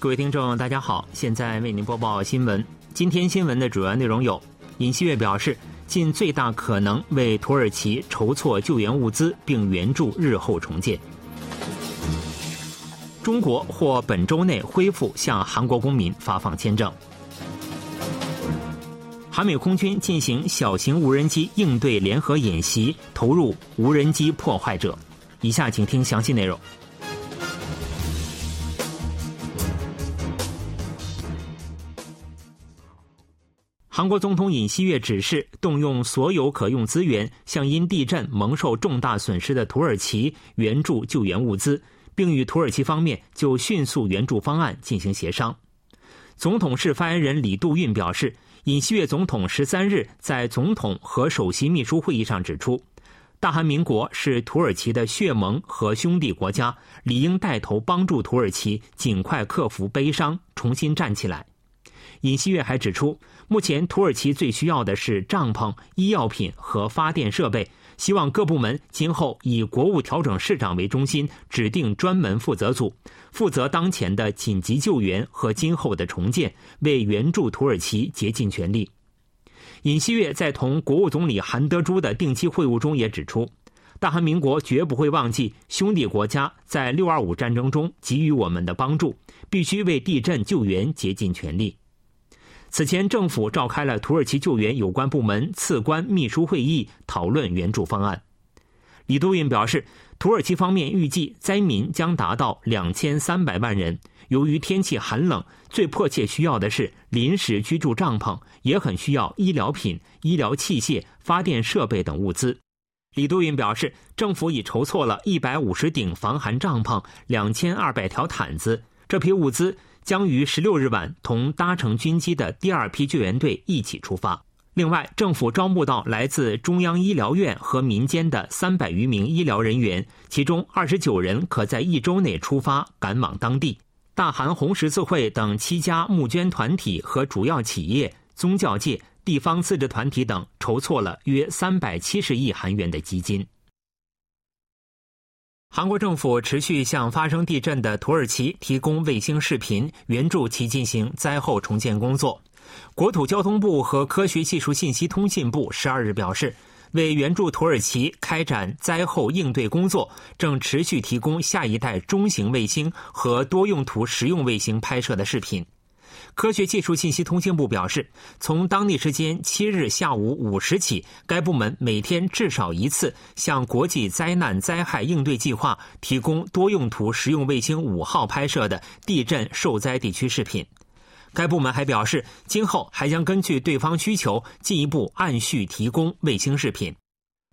各位听众，大家好，现在为您播报新闻。今天新闻的主要内容有：尹锡悦表示，尽最大可能为土耳其筹措救援物资，并援助日后重建；中国或本周内恢复向韩国公民发放签证；韩美空军进行小型无人机应对联合演习，投入无人机破坏者。以下请听详细内容。韩国总统尹锡悦指示动用所有可用资源，向因地震蒙受重大损失的土耳其援助救援物资，并与土耳其方面就迅速援助方案进行协商。总统室发言人李杜运表示，尹锡悦总统十三日在总统和首席秘书会议上指出，大韩民国是土耳其的血盟和兄弟国家，理应带头帮助土耳其尽快克服悲伤，重新站起来。尹锡悦还指出，目前土耳其最需要的是帐篷、医药品和发电设备。希望各部门今后以国务调整市长为中心，指定专门负责组，负责当前的紧急救援和今后的重建，为援助土耳其竭尽全力。尹锡悦在同国务总理韩德洙的定期会晤中也指出，大韩民国绝不会忘记兄弟国家在六二五战争中给予我们的帮助，必须为地震救援竭尽全力。此前，政府召开了土耳其救援有关部门次官秘书会议，讨论援助方案。李杜运表示，土耳其方面预计灾民将达到两千三百万人。由于天气寒冷，最迫切需要的是临时居住帐篷，也很需要医疗品、医疗器械、发电设备等物资。李杜运表示，政府已筹措了一百五十顶防寒帐篷、两千二百条毯子，这批物资。将于十六日晚同搭乘军机的第二批救援队一起出发。另外，政府招募到来自中央医疗院和民间的三百余名医疗人员，其中二十九人可在一周内出发赶往当地。大韩红十字会等七家募捐团体和主要企业、宗教界、地方自治团体等筹措了约三百七十亿韩元的基金。韩国政府持续向发生地震的土耳其提供卫星视频，援助其进行灾后重建工作。国土交通部和科学技术信息通信部十二日表示，为援助土耳其开展灾后应对工作，正持续提供下一代中型卫星和多用途实用卫星拍摄的视频。科学技术信息通信部表示，从当地时间七日下午五时起，该部门每天至少一次向国际灾难灾害应对计划提供多用途实用卫星五号拍摄的地震受灾地区视频。该部门还表示，今后还将根据对方需求进一步按序提供卫星视频。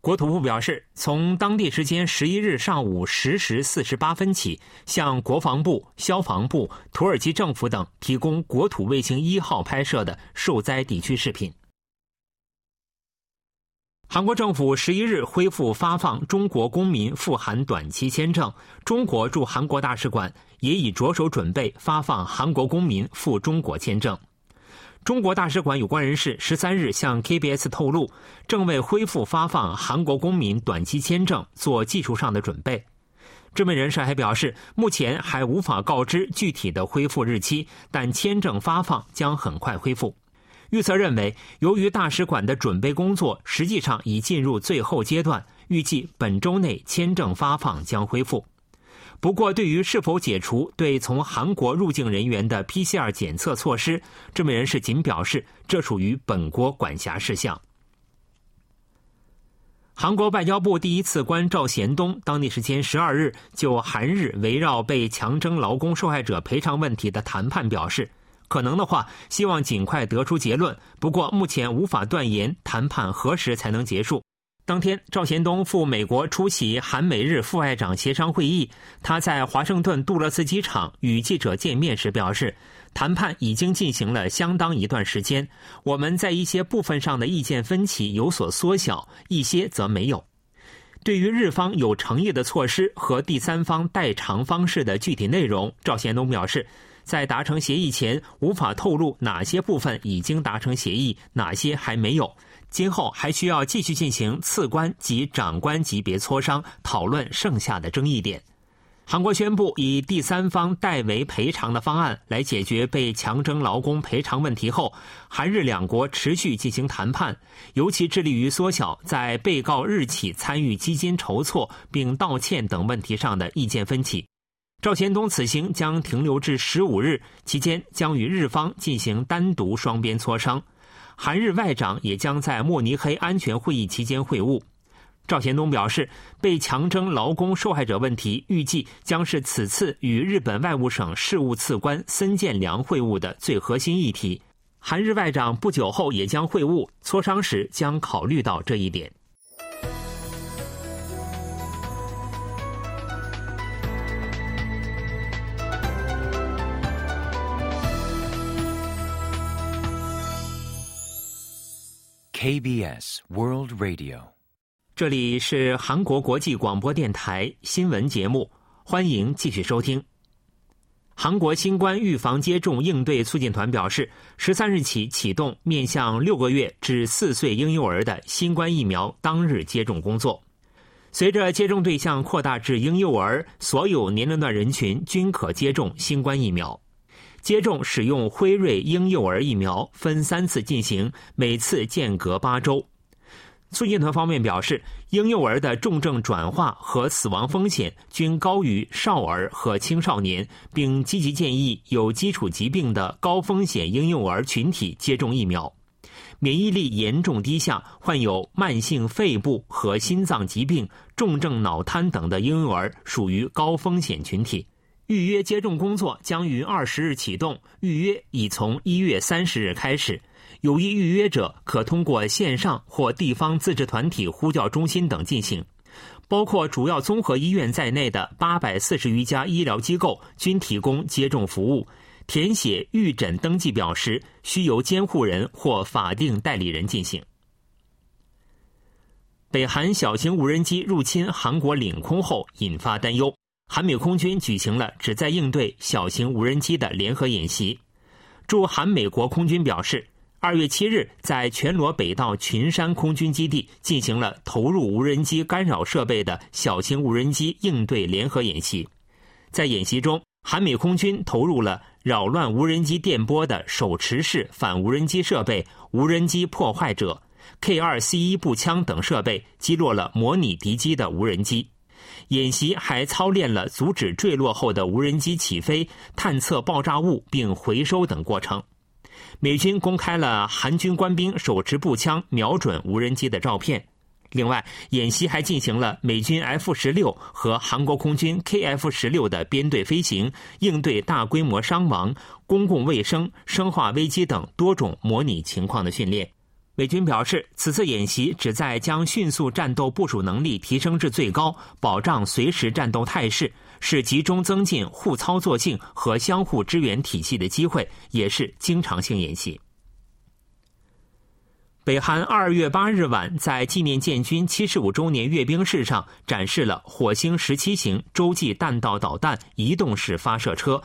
国土部表示，从当地时间十一日上午十时四十八分起，向国防部、消防部、土耳其政府等提供国土卫星一号拍摄的受灾地区视频。韩国政府十一日恢复发放中国公民赴韩短期签证，中国驻韩国大使馆也已着手准备发放韩国公民赴中国签证。中国大使馆有关人士十三日向 KBS 透露，正为恢复发放韩国公民短期签证做技术上的准备。这名人士还表示，目前还无法告知具体的恢复日期，但签证发放将很快恢复。预测认为，由于大使馆的准备工作实际上已进入最后阶段，预计本周内签证发放将恢复。不过，对于是否解除对从韩国入境人员的 PCR 检测措施，这名人士仅表示这属于本国管辖事项。韩国外交部第一次官赵贤东当地时间十二日就韩日围绕被强征劳工受害者赔偿问题的谈判表示，可能的话希望尽快得出结论，不过目前无法断言谈判何时才能结束。当天，赵贤东赴美国出席韩美日副外长协商会议。他在华盛顿杜勒斯机场与记者见面时表示，谈判已经进行了相当一段时间，我们在一些部分上的意见分歧有所缩小，一些则没有。对于日方有诚意的措施和第三方代偿方式的具体内容，赵贤东表示，在达成协议前无法透露哪些部分已经达成协议，哪些还没有。今后还需要继续进行次官及长官级别磋商，讨论剩下的争议点。韩国宣布以第三方代为赔偿的方案来解决被强征劳工赔偿问题后，韩日两国持续进行谈判，尤其致力于缩小在被告日起参与基金筹措并道歉等问题上的意见分歧。赵贤东此行将停留至十五日，期间将与日方进行单独双边磋商，韩日外长也将在慕尼黑安全会议期间会晤。赵贤东表示，被强征劳工受害者问题预计将是此次与日本外务省事务次官森健良会晤的最核心议题。韩日外长不久后也将会晤，磋商时将考虑到这一点。KBS World Radio。这里是韩国国际广播电台新闻节目，欢迎继续收听。韩国新冠预防接种应对促进团表示，十三日起启动面向六个月至四岁婴幼儿的新冠疫苗当日接种工作。随着接种对象扩大至婴幼儿，所有年龄段人群均可接种新冠疫苗。接种使用辉瑞婴幼儿疫苗，分三次进行，每次间隔八周。促进团方面表示，婴幼儿的重症转化和死亡风险均高于少儿和青少年，并积极建议有基础疾病的高风险婴幼儿群体接种疫苗。免疫力严重低下、患有慢性肺部和心脏疾病、重症脑瘫等的婴幼儿属于高风险群体。预约接种工作将于二十日启动，预约已从一月三十日开始。有意预约者可通过线上或地方自治团体呼叫中心等进行，包括主要综合医院在内的八百四十余家医疗机构均提供接种服务。填写预诊登记表时，需由监护人或法定代理人进行。北韩小型无人机入侵韩国领空后引发担忧，韩美空军举行了旨在应对小型无人机的联合演习。驻韩美国空军表示。二月七日，在全罗北道群山空军基地进行了投入无人机干扰设备的小型无人机应对联合演习。在演习中，韩美空军投入了扰乱无人机电波的手持式反无人机设备“无人机破坏者 ”K2C1 步枪等设备，击落了模拟敌机的无人机。演习还操练了阻止坠落后的无人机起飞、探测爆炸物并回收等过程。美军公开了韩军官兵手持步枪瞄准无人机的照片。另外，演习还进行了美军 F 十六和韩国空军 KF 十六的编队飞行，应对大规模伤亡、公共卫生、生化危机等多种模拟情况的训练。美军表示，此次演习旨在将迅速战斗部署能力提升至最高，保障随时战斗态势。是集中增进互操作性和相互支援体系的机会，也是经常性演习。北韩二月八日晚在纪念建军七十五周年阅兵式上展示了火星十七型洲际弹道导弹移动式发射车，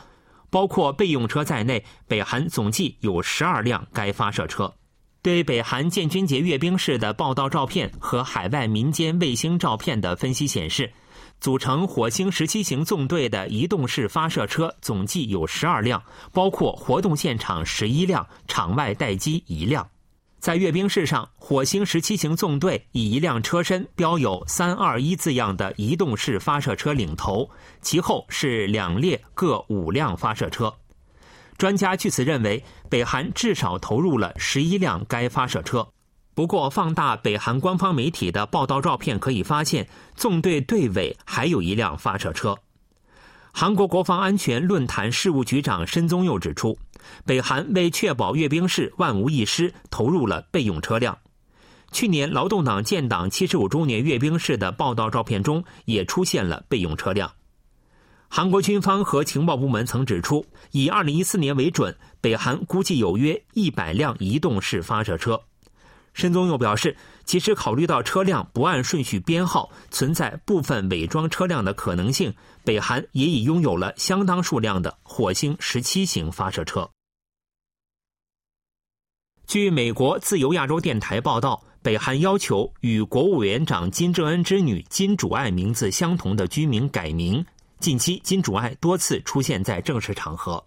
包括备用车在内，北韩总计有十二辆该发射车。对北韩建军节阅兵式的报道照片和海外民间卫星照片的分析显示。组成火星十七型纵队的移动式发射车总计有十二辆，包括活动现场十一辆，场外待机一辆。在阅兵式上，火星十七型纵队以一辆车身标有“三二一”字样的移动式发射车领头，其后是两列各五辆发射车。专家据此认为，北韩至少投入了十一辆该发射车。不过，放大北韩官方媒体的报道照片，可以发现纵队队尾还有一辆发射车。韩国国防安全论坛事务局长申宗佑指出，北韩为确保阅兵式万无一失，投入了备用车辆。去年劳动党建党七十五周年阅兵式的报道照片中，也出现了备用车辆。韩国军方和情报部门曾指出，以二零一四年为准，北韩估计有约一百辆移动式发射车。申宗佑表示，即使考虑到车辆不按顺序编号，存在部分伪装车辆的可能性，北韩也已拥有了相当数量的火星十七型发射车。据美国自由亚洲电台报道，北韩要求与国务委员长金正恩之女金主爱名字相同的居民改名。近期金主爱多次出现在正式场合。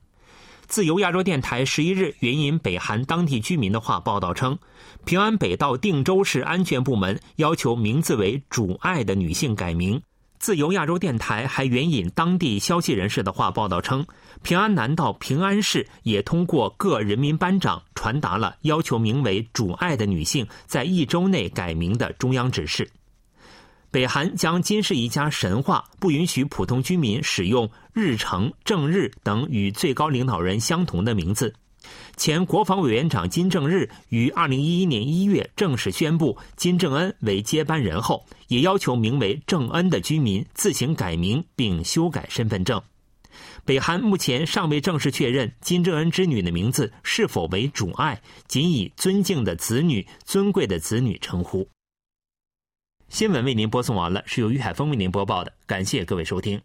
自由亚洲电台十一日援引北韩当地居民的话报道称，平安北道定州市安全部门要求名字为“主爱”的女性改名。自由亚洲电台还援引当地消息人士的话报道称，平安南道平安市也通过各人民班长传达了要求名为“主爱”的女性在一周内改名的中央指示。北韩将金氏一家神化，不允许普通居民使用日成、正日等与最高领导人相同的名字。前国防委员长金正日于二零一一年一月正式宣布金正恩为接班人后，也要求名为正恩的居民自行改名并修改身份证。北韩目前尚未正式确认金正恩之女的名字是否为主爱，仅以尊敬的子女、尊贵的子女称呼。新闻为您播送完了，是由于海峰为您播报的，感谢各位收听。